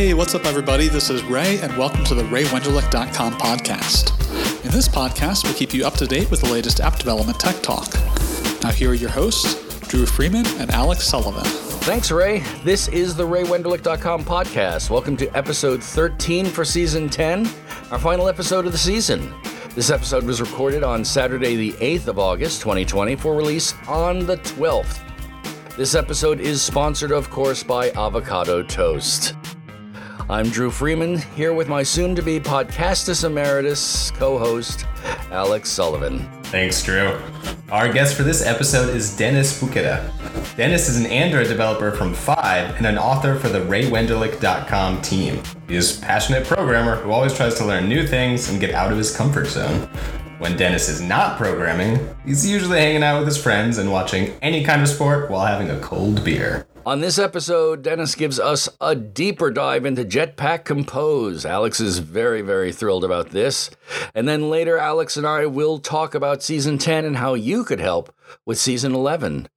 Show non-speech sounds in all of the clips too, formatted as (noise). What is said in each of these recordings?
Hey, what's up, everybody? This is Ray, and welcome to the RayWenderlich.com podcast. In this podcast, we keep you up to date with the latest app development tech talk. Now, here are your hosts, Drew Freeman and Alex Sullivan. Thanks, Ray. This is the RayWenderlich.com podcast. Welcome to episode 13 for season 10, our final episode of the season. This episode was recorded on Saturday, the 8th of August, 2020, for release on the 12th. This episode is sponsored, of course, by Avocado Toast. I'm Drew Freeman, here with my soon to be podcastus emeritus co host, Alex Sullivan. Thanks, Drew. Our guest for this episode is Denis Buketa. Denis is an Android developer from Five and an author for the RayWenderlich.com team. He is a passionate programmer who always tries to learn new things and get out of his comfort zone. When Denis is not programming, he's usually hanging out with his friends and watching any kind of sport while having a cold beer. On this episode, Denis gives us a deeper dive into Jetpack Compose. Alex is very, very thrilled about this. And then later, Alex and I will talk about season 10 and how you could help with season 11.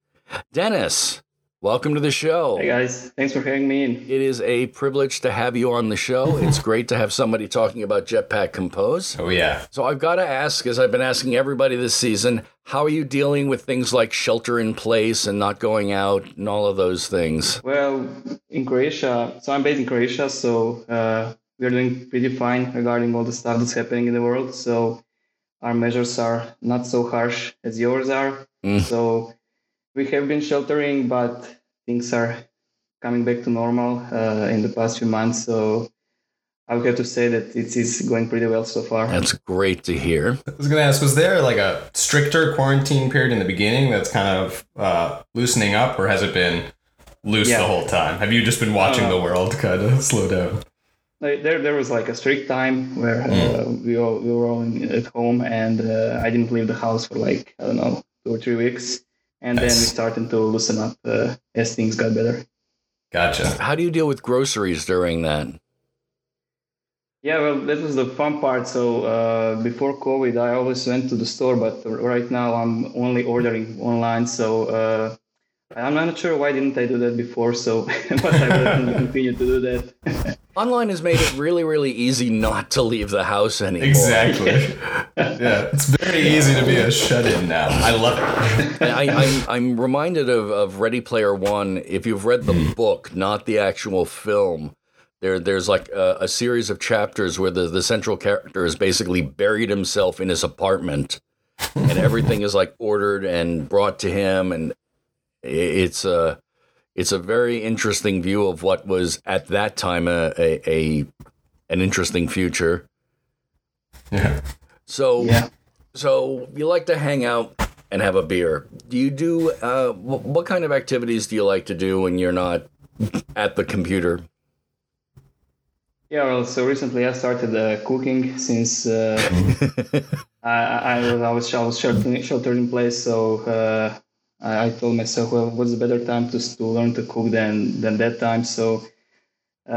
Denis, welcome to the show. Hey guys, thanks for having me in. It is a privilege to have you on the show. It's great to have somebody talking about Jetpack Compose. Oh, yeah. So I've got to ask, as I've been asking everybody this season, how are you dealing with things like shelter in place and not going out and all of those things? Well, in Croatia, so I'm based in Croatia, so uh, we're doing pretty fine regarding all the stuff that's happening in the world. So our measures are not so harsh as yours are. Mm. So we have been sheltering, but things are coming back to normal uh, in the past few months. So I would have to say that it is going pretty well so far. That's great to hear. I was going to ask, was there like a stricter quarantine period in the beginning that's kind of uh, loosening up, or has it been loose Yeah. the whole time? Have you just been watching Uh, the world (laughs) kind of slow down? There, there was like a strict time where uh, we all we were all in, at home, and uh, I didn't leave the house for like I don't know two or three weeks, and then we started to loosen up uh, as things got better. Gotcha. How do you deal with groceries during that? Yeah, well, that was the fun part. So uh, before COVID, I always went to the store, but right now I'm only ordering online. So uh, I'm not sure why didn't I do that before. So, (laughs) but I will definitely (laughs) continue to do that. (laughs) Online has made it really, really easy not to leave the house anymore. Exactly. (laughs) yeah, it's very easy to be a shut-in now. I love it. I, I'm, I'm reminded of, of Ready Player One. If you've read the hmm. book, not the actual film, there there's like a, a series of chapters where the, the central character has basically buried himself in his apartment, and everything is like ordered and brought to him, and it's a it's a very interesting view of what was at that time a a, a an interesting future. Yeah. So yeah. so you like to hang out and have a beer. Do you do uh, wh- what kind of activities do you like to do when you're not at the computer? Yeah, well, so recently I started uh, cooking since uh, (laughs) I, I was I was, I was sheltered, sheltered in place. So uh, I, I told myself, well, what's a better time to to learn to cook than than that time? So uh,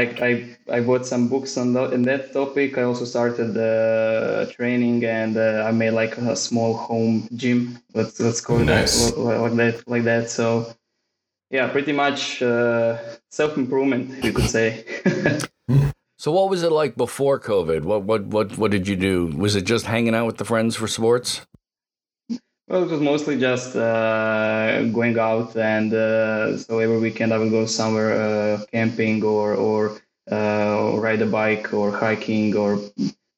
I, I I bought some books on that, on that topic. I also started uh, training, and uh, I made like a small home gym. Let's let's call it Nice. that, like that like that. So yeah, pretty much uh, self improvement, you could say. (laughs) So what was it like before COVID? What what what what did you do? Was it just hanging out with the friends for sports? Well, it was mostly just uh, going out, and uh, so every weekend I would go somewhere uh, camping or or uh, ride a bike or hiking or.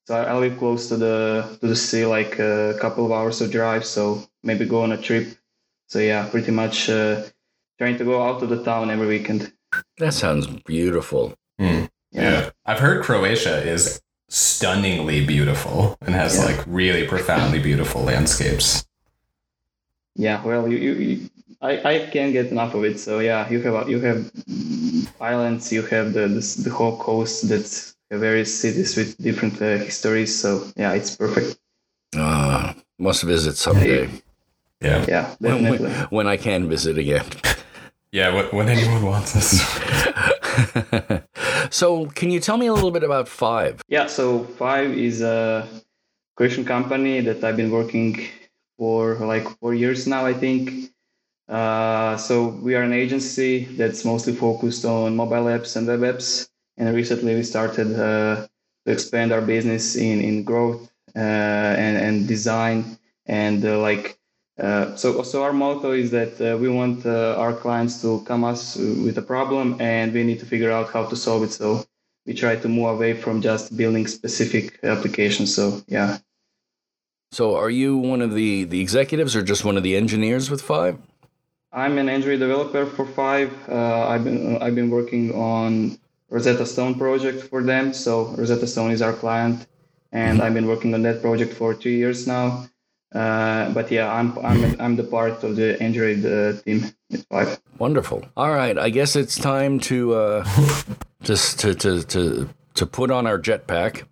So I I live close to the to the sea, like a couple of hours of drive. So maybe go on a trip. So yeah, pretty much uh, trying to go out of the town every weekend. That sounds beautiful. Hmm. Yeah. I've heard Croatia is stunningly beautiful and has Yeah. like really profoundly beautiful landscapes. Yeah, well, you, you, you I, I can't get enough of it. So yeah, you have you have islands, you have the the, the whole coast that's various cities with different uh, histories. So yeah, it's perfect. Uh, must visit someday Yeah. Yeah, when, definitely. when, when I can visit again. Yeah, when, when anyone wants us. (laughs) so, can you tell me a little bit about Five? Yeah, so Five is a Croatian company that I've been working for like four years now, I think. Uh, so we are an agency that's mostly focused on mobile apps and web apps. And recently we started uh, to expand our business in, in growth uh, and, and design and uh, like uh, so, so our motto is that uh, we want our clients to come us with a problem, and we need to figure out how to solve it. So we try to move away from just building specific applications. So yeah. So are you one of the the executives, or just one of the engineers with Five? I'm an Android developer for Five. Uh, I've been I've been working on Rosetta Stone project for them. So Rosetta Stone is our client, and mm-hmm. I've been working on that project for two years now. Uh, but yeah, I'm I'm I'm the part of the Android uh, team at Five. Wonderful. All right, I guess it's time to uh, just to, to to to put on our jetpack.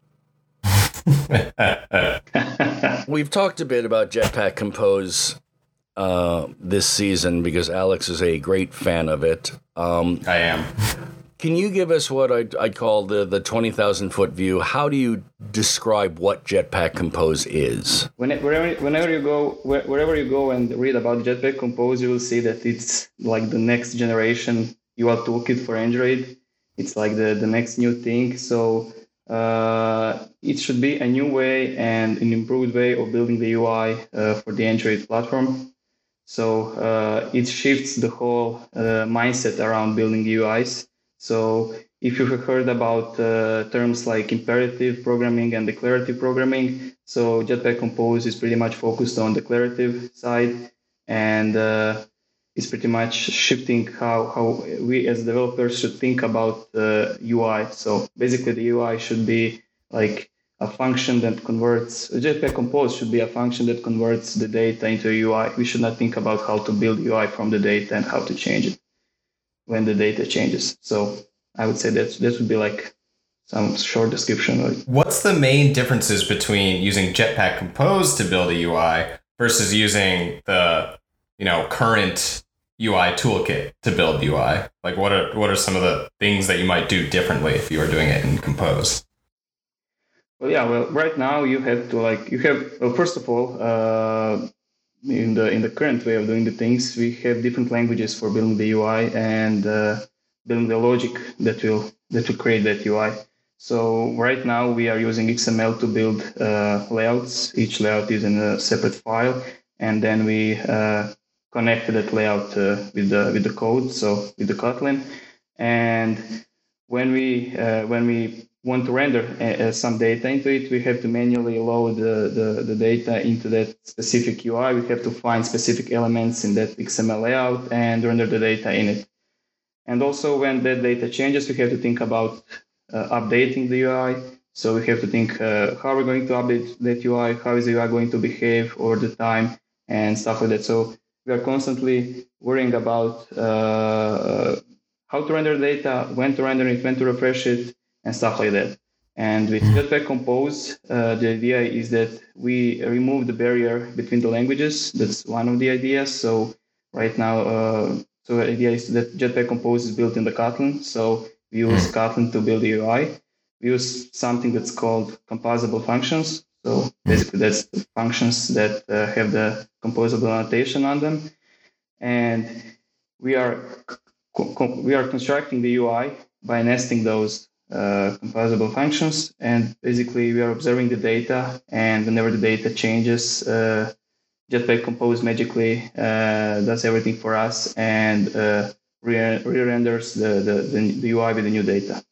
(laughs) We've talked a bit about Jetpack Compose uh, this season because Alex is a great fan of it. Um, I am. Can you give us what I'd, I'd call the, the 20,000 foot view? How do you describe what Jetpack Compose is? Whenever, whenever you go, wherever you go and read about Jetpack Compose, you will see that it's like the next generation UI toolkit for Android. It's like the, the next new thing. So it should be a new way and an improved way of building the UI uh, for the Android platform. So uh, it shifts the whole uh, mindset around building UIs so if you have heard about uh, terms like imperative programming and declarative programming, so Jetpack Compose is pretty much focused on the declarative side and uh, it's pretty much shifting how, how we as developers should think about the UI. So basically the UI should be like a function that converts Jetpack Compose should be a function that converts the data into a UI. We should not think about how to build UI from the data and how to change it when the data changes. So I would say that that would be like some short description. What's the main differences between using Jetpack Compose to build a UI versus using the you know current UI toolkit to build UI? Like what are what are some of the things that you might do differently if you were doing it in Compose? Well, yeah. Well, right now you have to like you have well, first of all, uh, in the in the current way of doing the things, we have different languages for building the UI and uh, building the logic that will that will create that UI. So right now we are using XML to build uh, layouts. Each layout is in a separate file, and then we uh, connect that layout uh, with the with the code, so with the Kotlin. And when we uh, when we want to render uh, some data into it, we have to manually load the, the, the, data into that specific UI. We have to find specific elements in that XML layout and render the data in it. And also when that data changes, we have to think about uh, updating the UI. So we have to think uh, how we're going to update that UI, how is the UI going to behave over the time and stuff like that. So we are constantly worrying about uh, how to render data, when to render it, when to refresh it, and stuff like that. And with Jetpack Compose, uh, the idea is that we remove the barrier between the languages. That's one of the ideas. So right now, uh, so the idea is that Jetpack Compose is built in the Kotlin. So we use mm. Kotlin to build the UI. We use something that's called composable functions. So basically, that's the functions that uh, have the composable annotation on them, and we are we are constructing the UI by nesting those uh, composable functions. And basically, we are observing the data, and whenever the data changes, uh, Jetpack Compose magically uh, does everything for us and uh, re-renders the, the, the, the, UI with the new data.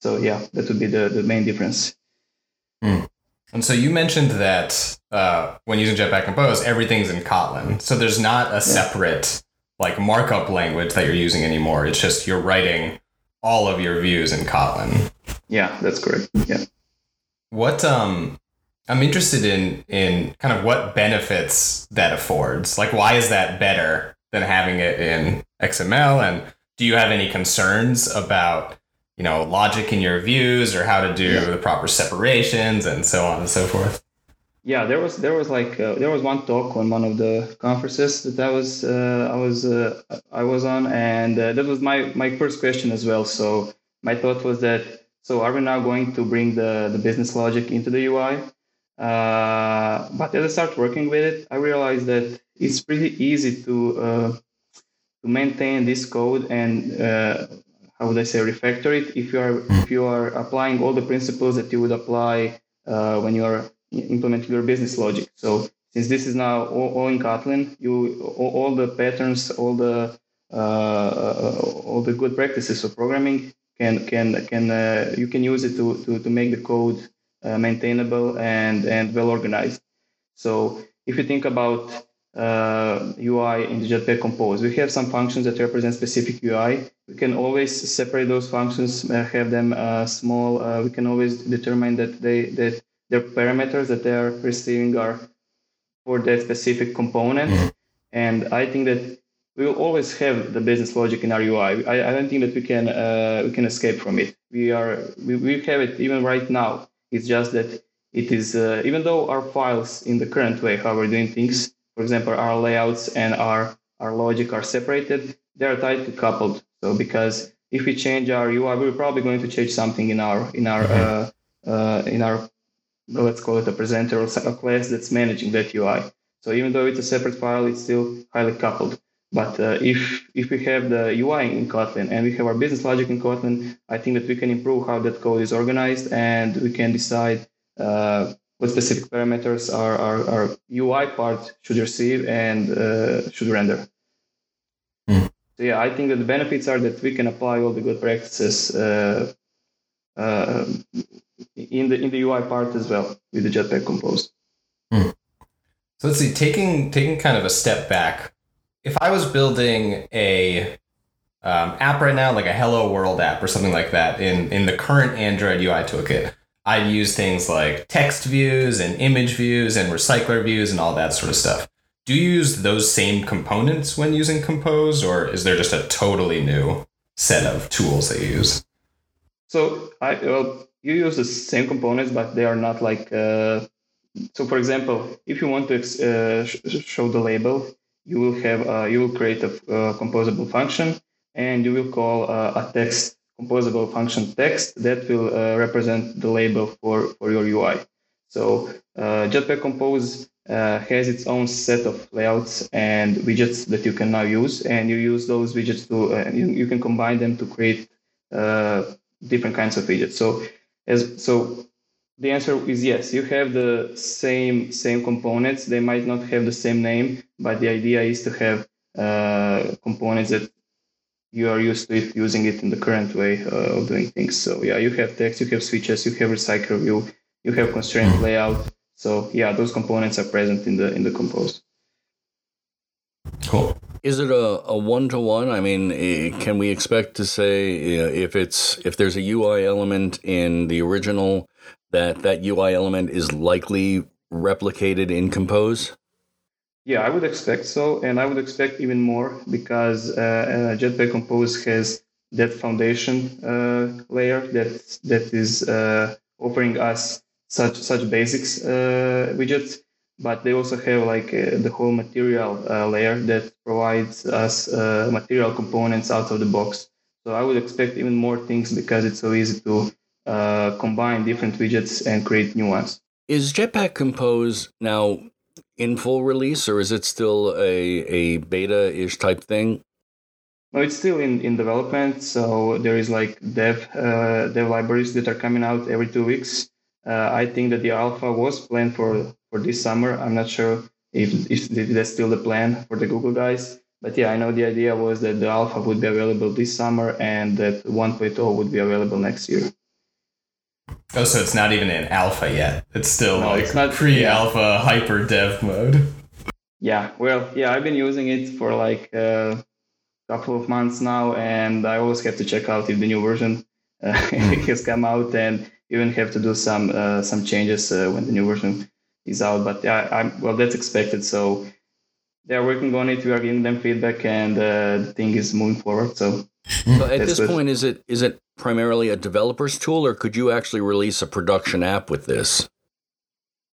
So yeah, that would be the, the main difference. Hmm. And so you mentioned that uh, when using Jetpack Compose, everything's in Kotlin. So there's not a separate like markup language that you're using anymore. It's just you're writing all of your views in Kotlin. Yeah, that's correct. Yeah. What um I'm interested in in kind of what benefits that affords. Like why is that better than having it in XML and do you have any concerns about you know logic in your views or how to do yeah. the proper separations and so on and so forth? yeah there was there was like uh, there was one talk on one of the conferences that i was uh, i was uh, i was on and uh, that was my my first question as well so my thought was that so are we now going to bring the the business logic into the ui uh, but as i start working with it i realized that it's pretty easy to uh, to maintain this code and uh, how would I say refactor it if you are if you are applying all the principles that you would apply uh, when you are implementing your business logic. So since this is now all, all in Kotlin, you all, all, the patterns, all the uh, all the good practices of programming can can can uh, you can use it to to, to make the code uh, maintainable and and well organized. So if you think about uh, UI in the Jetpack Compose. We have some functions that represent specific UI. We can always separate those functions, uh, have them uh, small. Uh, we can always determine that they that their parameters that they are receiving are for that specific component. Mm-hmm. And I think that we will always have the business logic in our UI. I, I don't think that we can uh, we can escape from it. We are we, we have it even right now. It's just that it is uh, even though our files in the current way how we're doing things for example, our layouts and our, our logic are separated, they're tightly coupled. So because if we change our UI, we're probably going to change something in our in our uh, uh, in our let's call it a presenter or a class that's managing that UI. So even though it's a separate file, it's still highly coupled. But uh, if if we have the UI in Kotlin and we have our business logic in Kotlin, I think that we can improve how that code is organized and we can decide uh, what specific parameters our, our, our UI part should receive and uh, should render. Mm. So yeah, I think that the benefits are that we can apply all the good practices uh, uh, in the in the UI part as well with the Jetpack Compose. Mm. So let's see, taking taking kind of a step back. If I was building a um, app right now, like a Hello World app or something like that, in in the current Android UI toolkit, I'd use things like text views and image views and recycler views and all that sort of stuff. Do you use those same components when using Compose, or is there just a totally new set of tools that you use? So I well, you use the same components, but they are not like. Uh, so, for example, if you want to uh, sh- show the label, you will have uh, you will create a uh, composable function, and you will call uh, a text composable function text that will uh, represent the label for, for your UI. So uh, Jetpack Compose uh, has its own set of layouts and widgets that you can now use, and you use those widgets to you, you can combine them to create different kinds of widgets. So as so the answer is yes. You have the same same components. They might not have the same name, but the idea is to have uh, components that you are used to it, using it in the current way uh, of doing things. So yeah, you have text, you have switches, you have recycler view, you have constraint mm-hmm. layout. So yeah, those components are present in the in the compose. Cool. Is it a, a one-to-one? I mean, eh, can we expect to say if it's if there's a UI element in the original that that UI element is likely replicated in Compose? Yeah, I would expect so, and I would expect even more because uh, uh, Jetpack Compose has that foundation uh, layer that that is uh, offering us such such basics uh, widgets, but they also have like uh, the whole material layer that provides us material components out of the box. So I would expect even more things because it's so easy to combine different widgets and create new ones. Is Jetpack Compose now in full release, or is it still a, a beta ish type thing? No, it's still in, in development. So there is like dev uh, dev libraries that are coming out every two weeks. Uh, I think that the alpha was planned for for this summer. I'm not sure if, if that's still the plan for the Google guys. But yeah, I know the idea was that the alpha would be available this summer and that 1.0 would be available next year. Oh, so it's not even in alpha yet. It's still no, like it's not pre-alpha yeah. hyper dev mode. Yeah, well, yeah, I've been using it for like a couple of months now, and I always have to check out if the new version uh, (laughs) has come out, and even have to do some uh, some changes uh, when the new version is out. But yeah, I'm well, that's expected. So they are working on it. We are giving them feedback, and uh, the thing is moving forward. So, so at this good. point, is it is it primarily a developer's tool, or could you actually release a production app with this?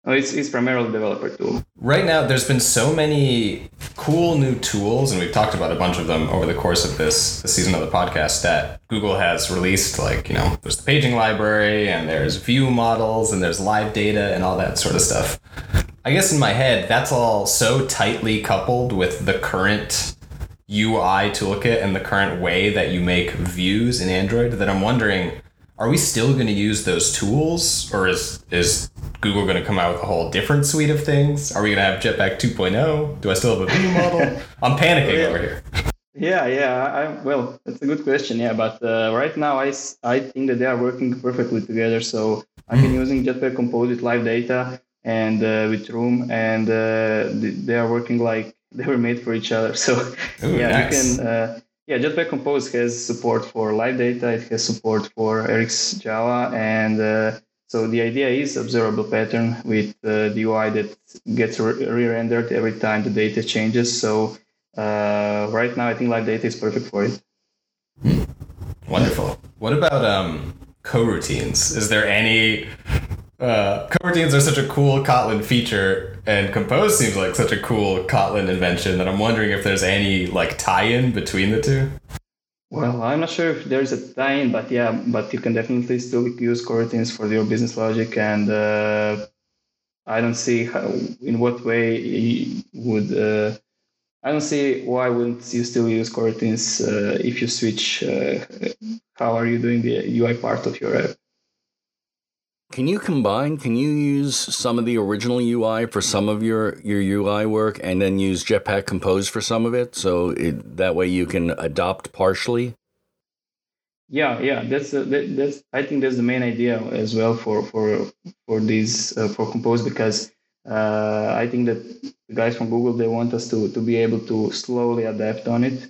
Oh, it's, it's primarily a developer tool. Right now, there's been so many cool new tools, and we've talked about a bunch of them over the course of this, this season of the podcast that Google has released. Like, you know, there's the paging library, and there's view models, and there's live data, and all that sort of stuff. I guess in my head, that's all so tightly coupled with the current UI toolkit and the current way that you make views in Android that I'm wondering are we still going to use those tools or is is Google going to come out with a whole different suite of things? Are we going to have Jetpack 2.0? Do I still have a view (laughs) model? I'm panicking yeah. over here. Yeah, yeah. I, well, that's a good question. Yeah, but uh, right now I, I think that they are working perfectly together. So I've been using Jetpack Compose with live data and uh, with Room, and uh, they are working like they were made for each other. (laughs) So Ooh, yeah, nice. you can. Uh, yeah, Jetpack Compose has support for live data. It has support for RxJava, and uh, so the idea is observable pattern with uh, the UI that gets re- rendered every time the data changes. So uh, right now, I think live data is perfect for it. Wonderful. What about um, coroutines? Is there any uh, coroutines are such a cool Kotlin feature, and Compose seems like such a cool Kotlin invention that I'm wondering if there's any like tie-in between the two. Well, I'm not sure if there's a tie-in, but yeah, but you can definitely still use coroutines for your business logic, and uh, I don't see how, in what way you would. Uh, I don't see why wouldn't you still use coroutines uh, if you switch. Uh, how are you doing the UI part of your app? Can you combine? Can you use some of the original UI for some of your, your UI work and then use Jetpack Compose for some of it? So it, that way you can adopt partially? Yeah, yeah, that's uh, that, that's. I think that's the main idea as well for for for these uh, for Compose because uh, I think that the guys from Google they want us to to be able to slowly adapt on it.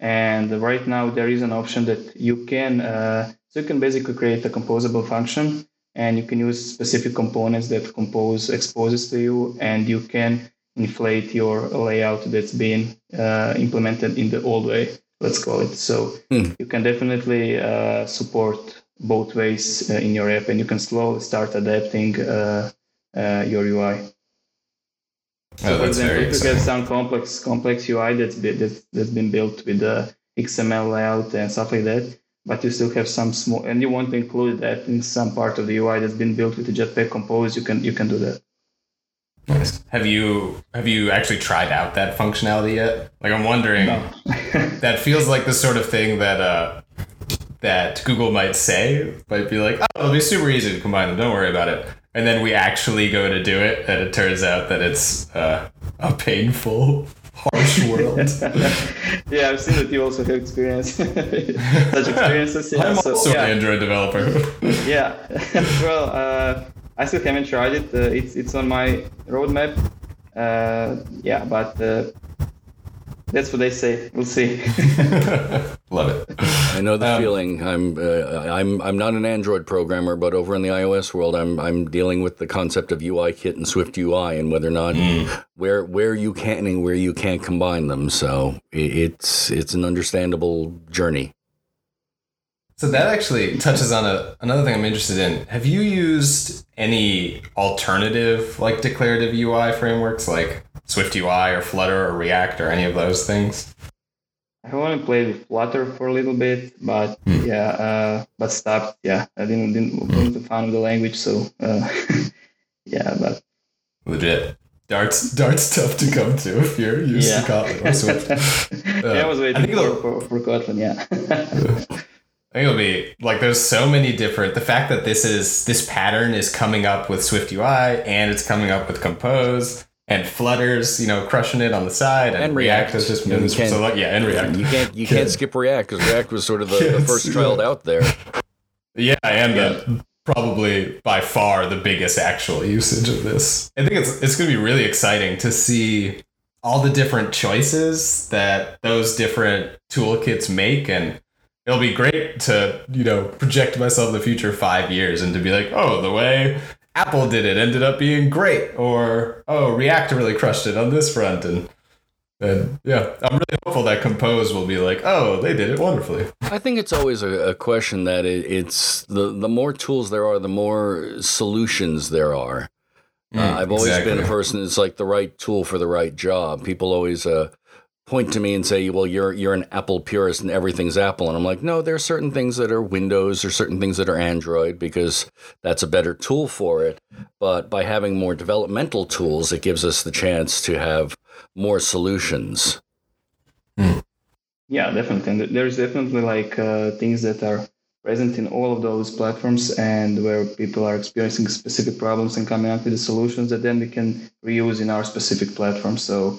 And right now there is an option that you can uh, so you can basically create a composable function and you can use specific components that compose exposes to you and you can inflate your layout that's been uh, implemented in the old way. Let's call it so. Hmm. you can definitely uh, support both ways uh, in your app and you can slowly start adapting uh, uh, your ui Oh, for example, if you get some complex complex UI that's been, that's, that's been built with the XML layout and stuff like that, but you still have some small, and you want to include that in some part of the UI that's been built with the Jetpack Compose, you can you can do that. Nice. Have you have you actually tried out that functionality yet? Like I'm wondering. (laughs) that feels like the sort of thing that uh, that Google might say, might be like, "Oh, it'll be super easy to combine them. Don't worry about it." And then we actually go to do it, and it turns out that it's uh, a painful, harsh world. (laughs) yeah, I've seen that you also have experience (laughs) such experiences. Yeah, I'm so, also yeah. an Android developer. (laughs) yeah well uh, i still haven't tried it uh, it's it's on my roadmap uh, yeah but uh, that's what they say we'll see (laughs) Love it. I know the Um, feeling. I'm uh, I'm I'm not an Android programmer, but over in the iOS world, I'm I'm dealing with the concept of UI kit and Swift UI and whether or not where where you can and where you can't combine them. So it's it's an understandable journey. So that actually touches on a, another thing I'm interested in. Have you used any alternative, like declarative UI frameworks, like Swift UI or Flutter or React or any of those things? i only played with flutter for a little bit but yeah uh, but stopped yeah i didn't didn't wasn't a fan of the language so uh, (laughs) yeah but Legit. Dart's Dart's tough to come to if you're used yeah to Kotlin or Swift. (laughs) yeah i was I waiting think for, for, for kotlin yeah (laughs) I think it'll be like there's so many different. The fact that this is this pattern is coming up with Swift UI and it's coming up with Compose and Flutter's, you know, crushing it on the side and, And React React. has just You know, been so like, yeah, and React. You can't you can't (laughs) skip React because React was sort of the, the first see child out there. Yeah, and the probably by far the biggest actual usage of this. I think it's it's going to be really exciting to see all the different choices that those different toolkits make and it'll be great to, you know, project myself in the future 5 years and to be like, "Oh, the way Apple did it ended up being great," or "Oh, React really crushed it on this front." And and yeah, I'm really hopeful that Compose will be like, "Oh, they did it wonderfully." I think it's always a, a question that it, it's the the more tools there are, the more solutions there are. Uh, I've always been a person. It's like the right tool for the right job. People always uh, point to me and say, "Well, you're you're an Apple purist and everything's Apple." And I'm like, "No, there are certain things that are Windows, or certain things that are Android because that's a better tool for it. But by having more developmental tools, it gives us the chance to have more solutions." Yeah, definitely. And there's definitely like uh, things that are present in all of those platforms and where people are experiencing specific problems and coming up with the solutions that then we can reuse in our specific platform. So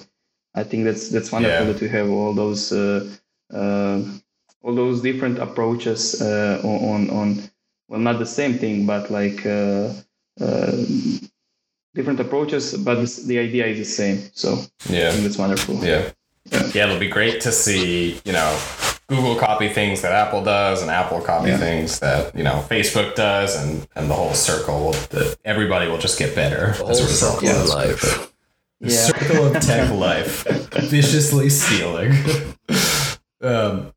I think that's that's wonderful yeah. that we have all those uh, uh, all those different approaches uh, on on well not the same thing but like uh, uh, different approaches but the idea is the same. So yeah, I think that's wonderful. Yeah. yeah, yeah, it'll be great to see you know Google copy things that Apple does, and Apple copy yeah. things that you know Facebook does, and and the whole circle. Will, the, everybody will just get better the as a result. Yeah. life. Yeah. Circle of tech life, (laughs) viciously stealing. um,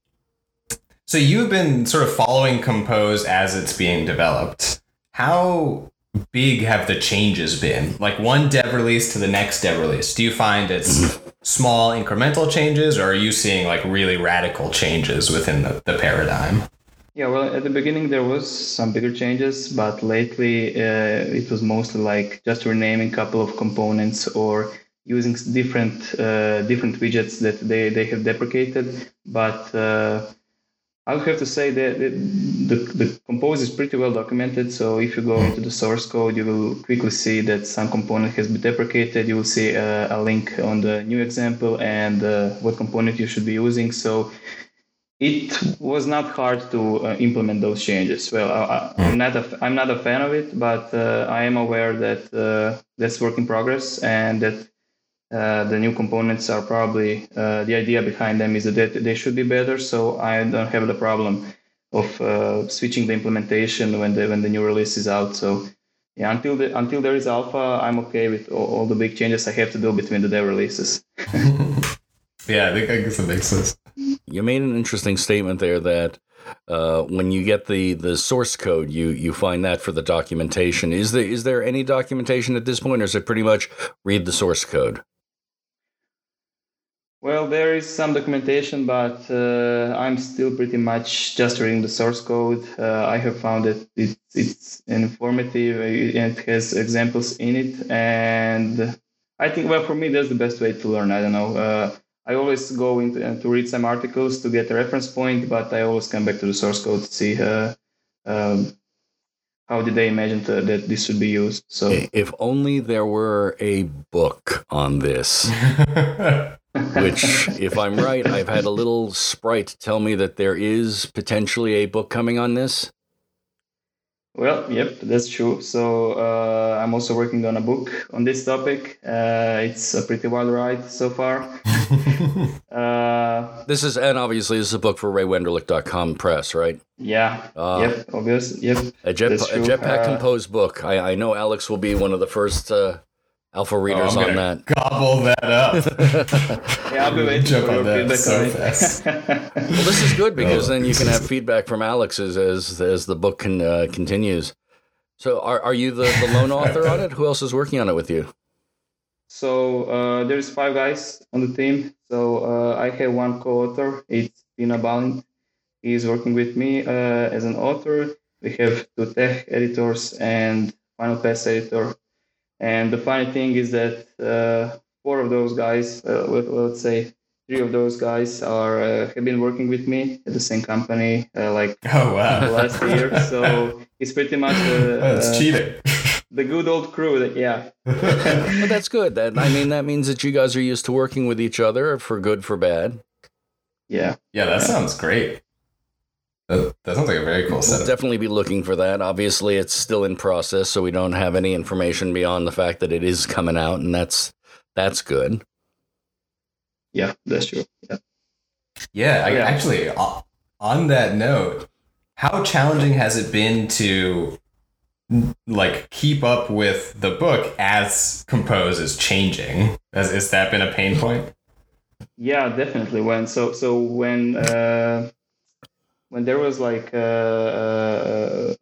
so you've been sort of following Compose as it's being developed. How big have the changes been? Like one dev release to the next dev release. Do you find it's mm-hmm small incremental changes, or are you seeing like really radical changes within the, the paradigm? Yeah, well, at the beginning there was some bigger changes, but lately uh, it was mostly like just renaming a couple of components or using different uh, different widgets that they, they have deprecated. But uh, I would have to say that the, the, the, compose is pretty well documented. So if you go into the source code, you will quickly see that some component has been deprecated. You will see a, a link on the new example and uh, what component you should be using. So it was not hard to uh, implement those changes. Well, I, am not a, I'm not a fan of it, but uh, I am aware that uh, that's work in progress and that uh, the new components are probably uh, the idea behind them is that they should be better. So I don't have the problem of uh, switching the implementation when the when the new release is out. So yeah, until the until there is alpha, I'm okay with all, all the big changes I have to do between the dev releases. (laughs) yeah, I think I guess it makes sense. You made an interesting statement there that uh, when you get the, the source code, you you find that for the documentation. Is there is there any documentation at this point, or is it pretty much read the source code? Well, there is some documentation, but uh, I'm still pretty much just reading the source code. Uh, I have found that it's, it's informative and it has examples in it. And I think, well, for me, that's the best way to learn. I don't know. Uh, I always go into uh, to read some articles to get a reference point, but I always come back to the source code to see uh, um, how did they imagine to, that this should be used. So, if only there were a book on this. (laughs) which, if I'm right, I've had a little sprite tell me that there is potentially a book coming on this. Well, yep, that's true. So uh, I'm also working on a book on this topic. Uh, it's a pretty wild ride so far. (laughs) uh, this is, and obviously, this is a book for RayWenderlich.com press, right? Yeah. Uh, yep. Obvious. Yep. A, jet, a Jetpack uh, Compose book. I, I know Alex will be one of the first uh, alpha readers oh, on that. Gobble that up. (laughs) yeah, I'll be waiting Jump on that so fast. (laughs) well, this is good (laughs) because oh, then you can have feedback from Alex as as, as the book can, uh, continues. So, are are you the, the lone author on it? Who else is working on it with you? So uh, there's five guys on the team. So uh, I have one co-author. It's Tino Balint. He's working with me uh, as an author. We have two tech editors and Final Pass editor and the funny thing is that uh, four of those guys, uh, let's say three of those guys, are uh, have been working with me at the same company uh, like (laughs) oh, wow. (laughs) last year. So it's pretty much uh, (laughs) that's uh, cheating. The good old crew, that, yeah. but that's good. That I mean, that means that you guys are used to working with each other for good, for bad. Yeah. Yeah, that sounds great. That, that sounds like a very cool setup. We'll definitely be looking for that. Obviously, it's still in process, so we don't have any information beyond the fact that it is coming out, and that's that's good. Yeah, that's true. Yeah. Yeah, I, yeah. actually, on that note, how challenging has it been to like keep up with the book as compose is changing? Has, has that been a pain point? Yeah, definitely. When so so when uh, when there was like uh, uh,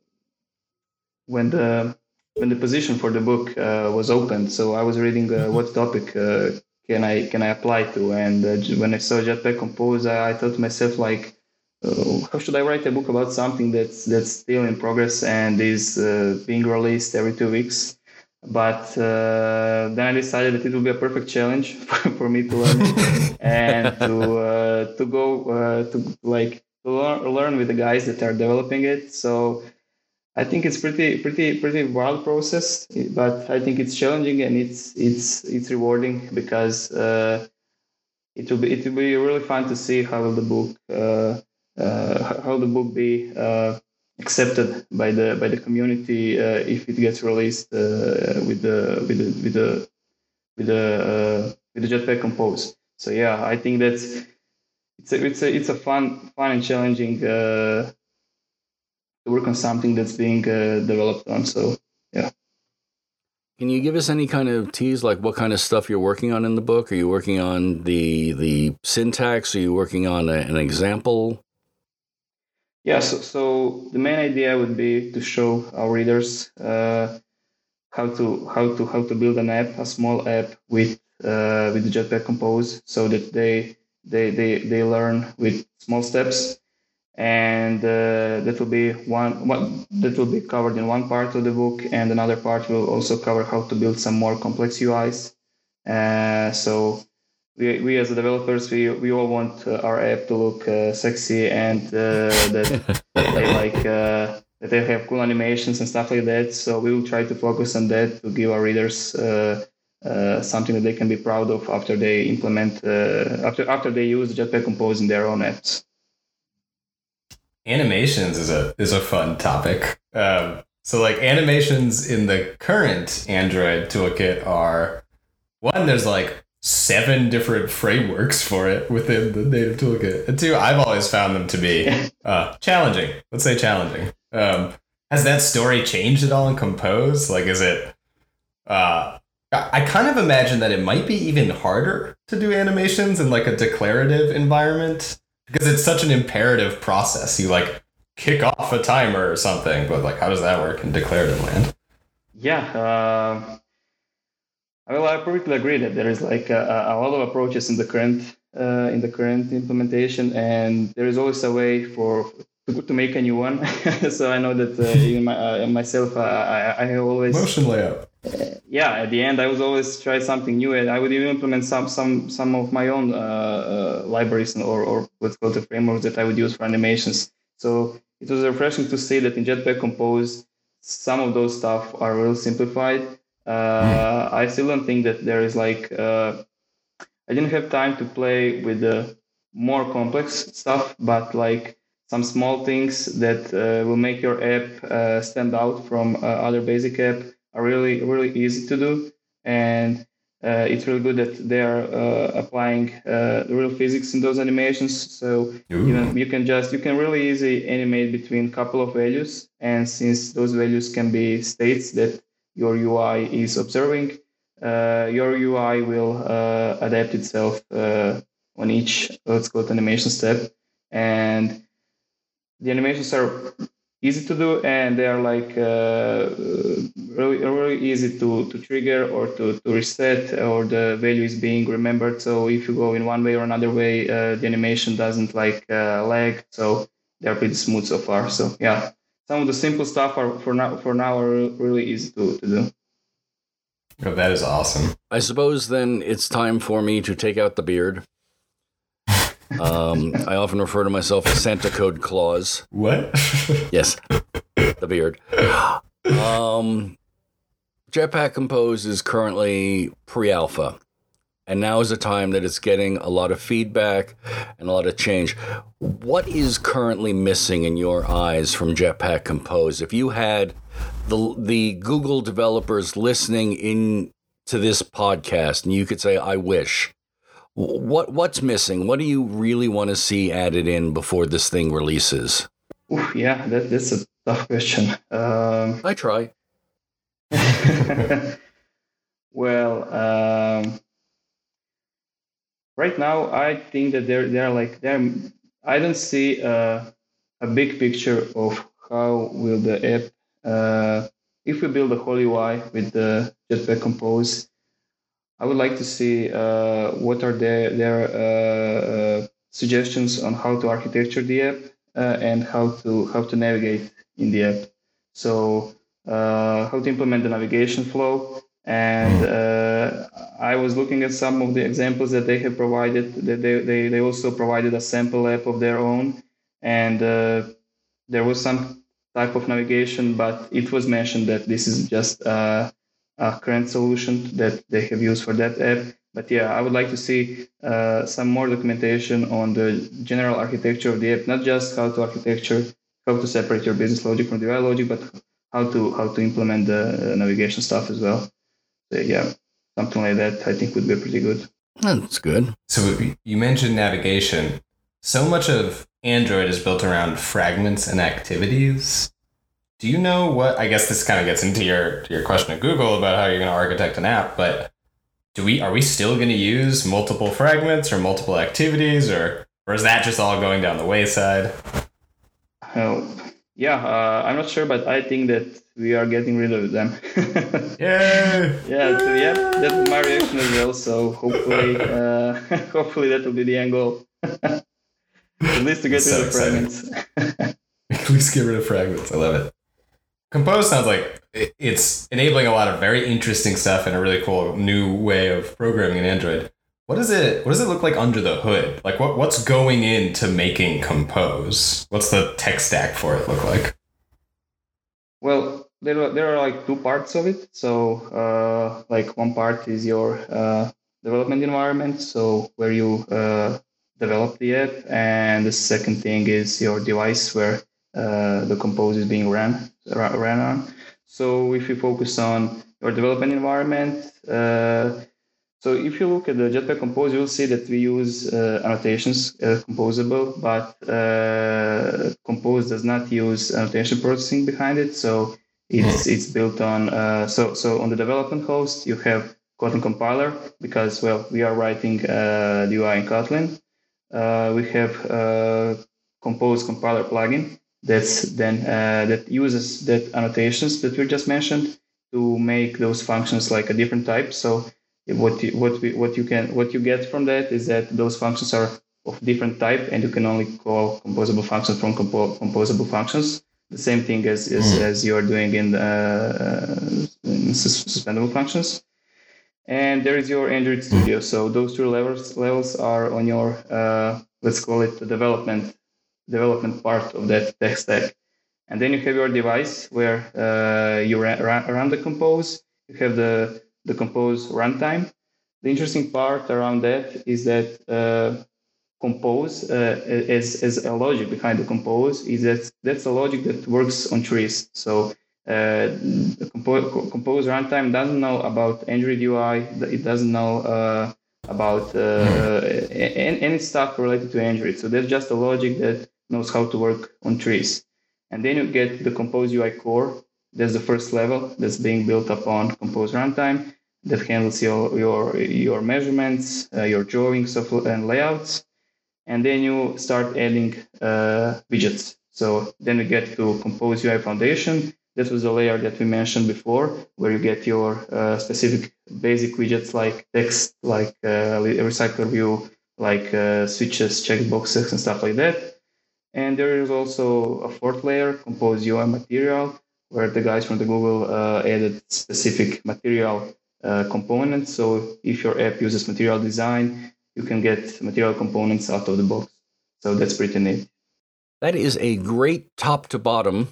when the when the position for the book uh, was opened. So I was reading uh, what topic uh, can I can I apply to, and uh, when I saw Jetpack Compose, I, I thought to myself like, how should I write a book about something that's that's still in progress and is being released every two weeks? but uh, then I decided that it would be a perfect challenge (laughs) for, for me to learn (laughs) and to uh, to go uh, to like learn, with the guys that are developing it. So I think it's pretty pretty pretty wild process, but I think it's challenging and it's it's it's rewarding because uh, it will be it will be really fun to see how will the book uh, uh, how the book be uh, accepted by the by the community uh, if it gets released uh, with the with the with the with the uh, with the Jetpack Compose. So yeah, I think that's it's a it's a it's a fun fun and challenging to work on something that's being developed on. So yeah. Can you give us any kind of tease, like what kind of stuff you're working on in the book? Are you working on the the syntax? Are you working on a, an example? Yeah, so, so the main idea would be to show our readers uh, how to how to how to build an app, a small app with uh, with the Jetpack Compose, so that they they they they learn with small steps, and uh, that will be one one that will be covered in one part of the book, and another part will also cover how to build some more complex UIs. Uh, so we, we as developers we, we all want uh, our app to look uh, sexy and uh, that (laughs) they like uh, that they have cool animations and stuff like that so we will try to focus on that to give our readers uh, uh, something that they can be proud of after they implement after after they use Jetpack Compose in their own apps. Animations is a is a fun topic. Um, so like animations in the current Android toolkit are one there's like seven different frameworks for it within the native toolkit. And two, I've always found them to be (laughs) uh, challenging. Let's say challenging. Um, has that story changed at all in Compose? Like, is it? Uh, I kind of imagine that it might be even harder to do animations in like a declarative environment because it's such an imperative process. You like kick off a timer or something, but like, how does that work in declarative land? Yeah. Uh well, I perfectly agree that there is like a, a lot of approaches in the current uh, in the current implementation, and there is always a way for to, to make a new one. (laughs) so I know that uh, even my, uh, myself, I, I always motion layout. Yeah, at the end, I was always try something new, and I would even implement some some some of my own uh, uh, libraries or or what's called the frameworks that I would use for animations. So it was refreshing to see that in Jetpack Compose, some of those stuff are real simplified. Uh, I still don't think that there is like uh, I didn't have time to play with the more complex stuff, but like some small things that uh, will make your app uh, stand out from uh, other basic app are really really easy to do, and uh, it's really good that they are applying real physics in those animations. So even you can just you can really easy animate between a couple of values, and since those values can be states that your UI is observing, uh, your UI will uh, adapt itself uh, on each let's call it animation step, and the animations are easy to do and they are like uh, really really easy to, to trigger or to, to reset or the value is being remembered so if you go in one way or another way uh, the animation doesn't like uh, lag so they're pretty smooth so far so yeah some of the simple stuff are for now for now are really easy to, to do. Oh, that is awesome. I suppose then it's time for me to take out the beard. Um, I often refer to myself as Santa Code Claus. What? (laughs) yes, the beard. Um, Jetpack Compose is currently pre-alpha. And now is the time that it's getting a lot of feedback and a lot of change. What is currently missing in your eyes from Jetpack Compose? If you had the the Google developers listening in to this podcast and you could say, I wish. What what's missing? What do you really want to see added in before this thing releases? Ooh, yeah, that, that's a tough question. Um, I try. (laughs) well, um, right now I think that they're they're like they're I don't see a, a big picture of how will the app uh, if we build a whole UI with the Jetpack Compose. I would like to see uh, what are their their uh, uh suggestions on how to architecture the app uh, and how to how to navigate in the app. So uh, how to implement the navigation flow. And uh, I was looking at some of the examples that they have provided. That they, they, they also provided a sample app of their own, and uh, there was some type of navigation, but it was mentioned that this is just a, a current solution that they have used for that app. But yeah, I would like to see uh, some more documentation on the general architecture of the app, not just how to architecture, how to separate your business logic from the UI logic, but how to how to implement the navigation stuff as well. So yeah, something like that I think would be pretty good. That's good. So you mentioned navigation. So much of Android is built around fragments and activities. Do you know what? I guess this kind of gets into your your question of Google about how you're going to architect an app, but do we are we still going to use multiple fragments or multiple activities, or or is that just all going down the wayside? Oh, yeah, uh, I'm not sure, but I think that we are getting rid of them. (laughs) yeah. Yeah. So yeah, that's my reaction as well. So hopefully, uh, (laughs) hopefully that will be the end goal. (laughs) At least to get rid of fragments. At least get rid of fragments. I love it. Compose sounds like it's enabling a lot of very interesting stuff and a really cool new way of programming in Android. What does it what does it look like under the hood? Like what what's going into making Compose? What's the tech stack for it look like? Well, there are, there are like two parts of it. So uh, like one part is your uh, development environment, so where you uh, develop the app, and the second thing is your device where uh, the compose is being ran ran on. So if you focus on your development environment, uh, so if you look at the Jetpack Compose, you'll see that we use uh, annotations uh, composable, but uh, Compose does not use annotation processing behind it. So it's it's built on uh, so so on the development host you have Kotlin compiler because well we are writing uh, the UI in Kotlin. we have Compose compiler plugin that's then uh, that uses that annotations that we just mentioned to make those functions like a different type. So what you, what we, what you can what you get from that is that those functions are of different type, and you can only call composable functions from compo- composable functions. The same thing as as, mm. as you're doing in, uh, in suspendable functions. And there is your Android Studio. So those two levels levels are on your uh, let's call it the development development part of that tech stack. And then you have your device where uh, you run, run the compose. You have the, the compose runtime. The interesting part around that is that uh, compose uh, as, as a logic behind the compose is that that's a logic that works on trees. So uh, the compose, compose runtime doesn't know about Android UI. It doesn't know uh, about uh, any, any stuff related to Android. So that's just a logic that knows how to work on trees. And then you get the Compose UI core. That's the first level that's being built upon Compose runtime that handles your your your measurements, uh, your drawings of, and layouts. And then you start adding uh, widgets. So then we get to Compose UI Foundation. This was the layer that we mentioned before, where you get your uh, specific basic widgets like text, like uh, recycler view, like uh, switches, checkboxes, and stuff like that. And there is also a fourth layer, Compose UI material, where the guys from the Google uh, added specific material uh, components. So if your app uses material design, you can get material components out of the box. So that's pretty neat. That is a great top to bottom,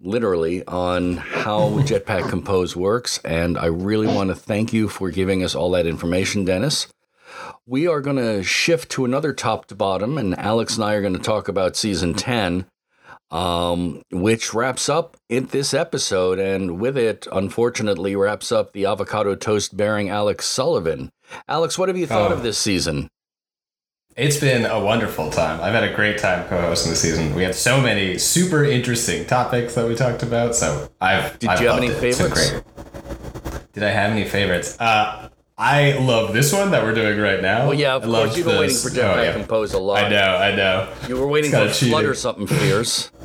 literally, on how Jetpack Compose works. And I really want to thank you for giving us all that information, Denis. We are going to shift to another top to bottom, and Alex and I are going to talk about season 10, um, which wraps up in this episode. And with it, unfortunately, wraps up the avocado toast bearing Alex Sullivan. Alex, what have you thought oh. of this season? It's been a wonderful time. I've had a great time co-hosting the season. We had so many super interesting topics that we talked about. So I've did I've you have any it. favorites? Did I have any favorites? Uh, I love this one that we're doing right now. Well, yeah, of I course. You've been waiting for Jetpack oh, yeah. Compose a lot. I know, I know. You were waiting for Flutter something fierce. (laughs)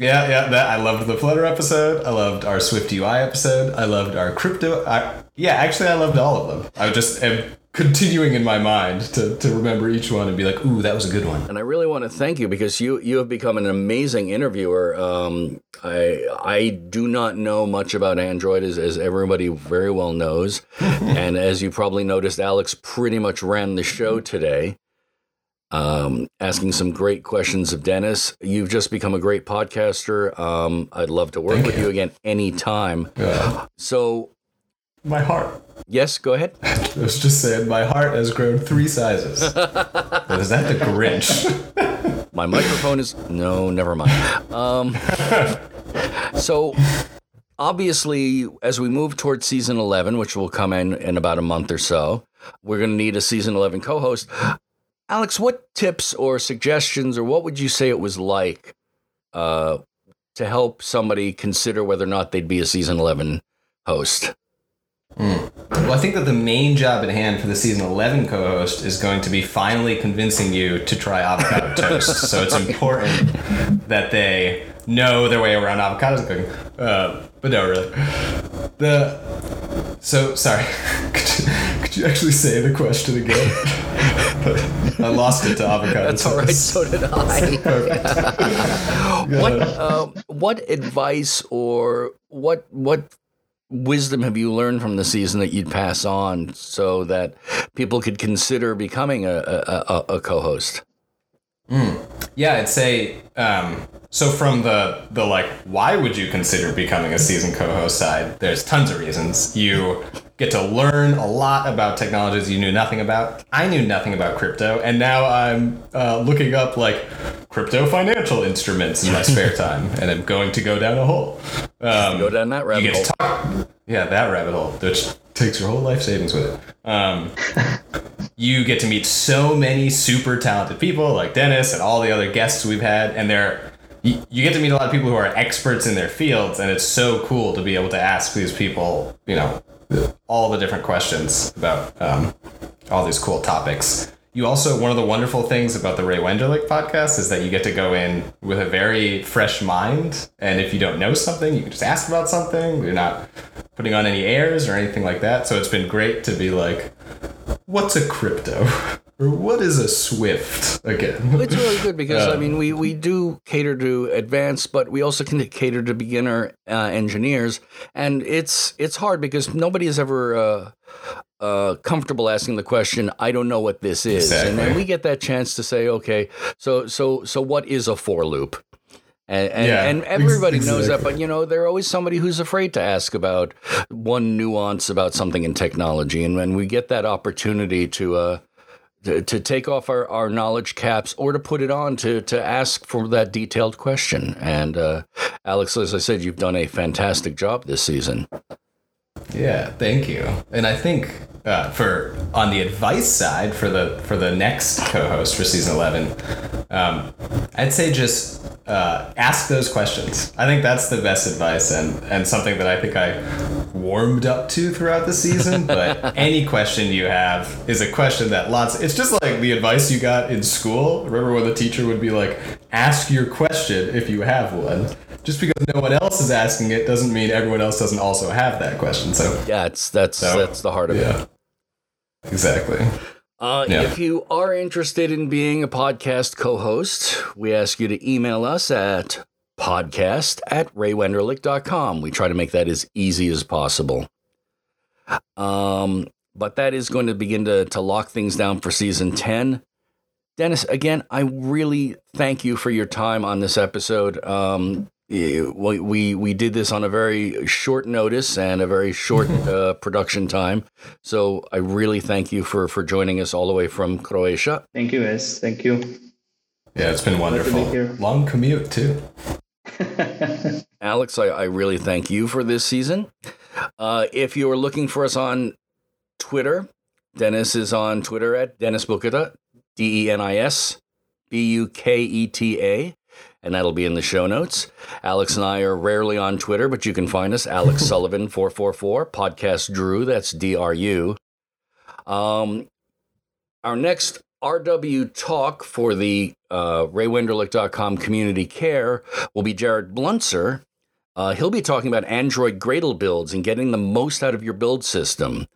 Yeah, yeah. That I loved the Flutter episode. I loved our Swift UI episode. I loved our crypto. I, yeah, actually, I loved all of them. I just am continuing in my mind to, to remember each one and be like, ooh, that was a good one. And I really want to thank you because you you have become an amazing interviewer. Um, I I do not know much about Android as, as everybody very well knows, (laughs) and as you probably noticed, Alex pretty much ran the show today. Um, asking some great questions of Denis. You've just become a great podcaster. Um, I'd love to work Thank with you. you. again anytime. Yeah. So, My heart. yes, go ahead. (laughs) I was just saying, my heart has grown three sizes. (laughs) is that the Grinch? (laughs) My microphone is no, never mind. Um, so obviously, as we move towards season eleven, which will come in in about a month or so, we're going to need a season eleven co-host. Alex, what tips or suggestions, or what would you say it was like uh, to help somebody consider whether or not they'd be a season eleven host? Well, I think that the main job at hand for the season 11 co host is going to be finally convincing you to try avocado (laughs) toast. So it's important that they know their way around avocado cooking. Uh, but no, really. The. So, sorry. (laughs) could, you, could you actually say the question again? (laughs) I lost it to avocado That's all right. So did I. what um, what advice or what what wisdom have you learned from the season that you'd pass on so that people could consider becoming a a, a, a co-host? Yeah, I'd say um, so. From the the like, why would you consider becoming a season co-host side? There's tons of reasons. You get to learn a lot about technologies you knew nothing about. I knew nothing about crypto, and now I'm uh, looking up like crypto financial instruments in my (laughs) spare time, and I'm going to go down a hole. Um, Go down that rabbit hole. talk. Yeah, that rabbit hole, which takes your whole life savings with it. Um, (laughs) you get to meet so many super talented people like Denis and all the other guests we've had, and they're you, you get to meet a lot of people who are experts in their fields, and it's so cool to be able to ask these people, you know, all the different questions about um, all these cool topics. You also, one of the wonderful things about the Ray Wenderlich podcast is that you get to go in with a very fresh mind. And if you don't know something, you can just ask about something. You're not putting on any airs or anything like that. So it's been great to be like, what's a crypto? (laughs) or what is a Swift again? It's really good because I mean we, we do cater to advanced, but we also can cater to beginner uh, engineers, and it's it's hard because nobody is ever uh, uh, comfortable asking the question. I don't know what this is, and then we get that chance to say, okay, so so so what is a for loop? And, and, Yeah, and everybody knows that, but you know, there's always somebody who's afraid to ask about one nuance about something in technology. And when we get that opportunity to, uh, to, take off our, our knowledge caps or to put it on to, to ask for that detailed question. And uh, Alex, as I said, you've done a fantastic job this season. Yeah, thank you. And I think uh, for on the advice side for the for the next co-host for season eleven, um, I'd say just uh, ask those questions. I think that's the best advice and and something that I think I warmed up to throughout the season. (laughs) But any question you have is a question that lots. It's just like the advice you got in school. Remember when the teacher would be like, "Ask your question if you have one." Just because no one else is asking it doesn't mean everyone else doesn't also have that question. So Yeah, it's, that's, So, that's the heart of it. yeah. Exactly. Uh, Yeah. If you are interested in being a podcast co host, we ask you to email us at podcast at raywenderlich.com. We try to make that as easy as possible. Um, but that is going to begin to, to lock things down for season 10. Denis, again, I really thank you for your time on this episode. Um, we, we we did this on a very short notice and a very short (laughs) uh, production time, so I really thank you for for joining us all the way from Croatia. Thank you, guys. Thank you. Yeah, it's been wonderful. here. Long commute too. (laughs) Alex, I, I really thank you for this season. Uh, if you are looking for us on Twitter, Denis is on Twitter at Denis Buketa, D E N I S B U K E T A, and that'll be in the show notes. Alex and I are rarely on Twitter, but you can find us Alex (laughs) Sullivan four four four podcast Drew. That's D R U. Um, our next RW talk for the uh, RayWenderlich.com community care will be Jared Blunzer. Uh, he'll be talking about Android Gradle builds and getting the most out of your build system.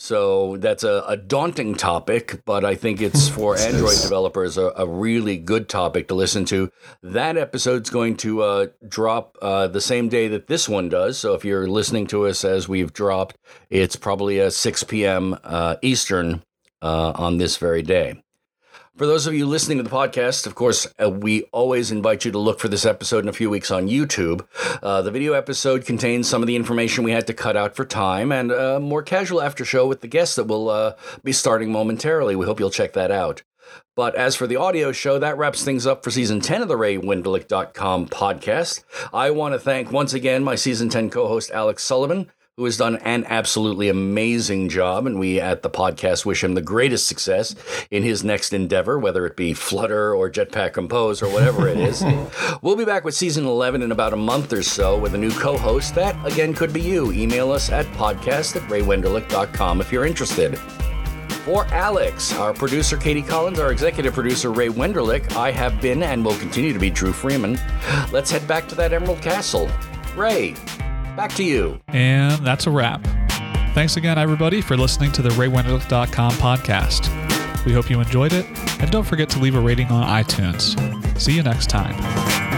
So that's a, a daunting topic, but I think it's (laughs) for Android developers a, a really good topic to listen to. That episode's going to uh, drop uh, the same day that this one does. So if you're listening to us as we've dropped, it's probably a 6 p.m. Uh, Eastern uh, on this very day. For those of you listening to the podcast, of course, uh, we always invite you to look for this episode in a few weeks on YouTube. Uh, the video episode contains some of the information we had to cut out for time and a more casual after show with the guests that will uh, be starting momentarily. We hope you'll check that out. But as for the audio show, that wraps things up for season 10 of the RayWenderlich.com podcast. I want to thank once again my season 10 co host, Alex Sullivan who has done an absolutely amazing job. And we at the podcast wish him the greatest success in his next endeavor, whether it be Flutter or Jetpack Compose or whatever it is. (laughs) we'll be back with season 11 in about a month or so with a new co host. That, again, could be you. Email us at podcast at raywenderlich.com if you're interested. For Alex, our producer Katie Collins, our executive producer Ray Wenderlich, I have been and will continue to be Drew Freeman. Let's head back to that Emerald Castle. Ray, Back to you. And that's a wrap. Thanks again, everybody, for listening to the RayWenderlich.com podcast. We hope you enjoyed it, and don't forget to leave a rating on iTunes. See you next time.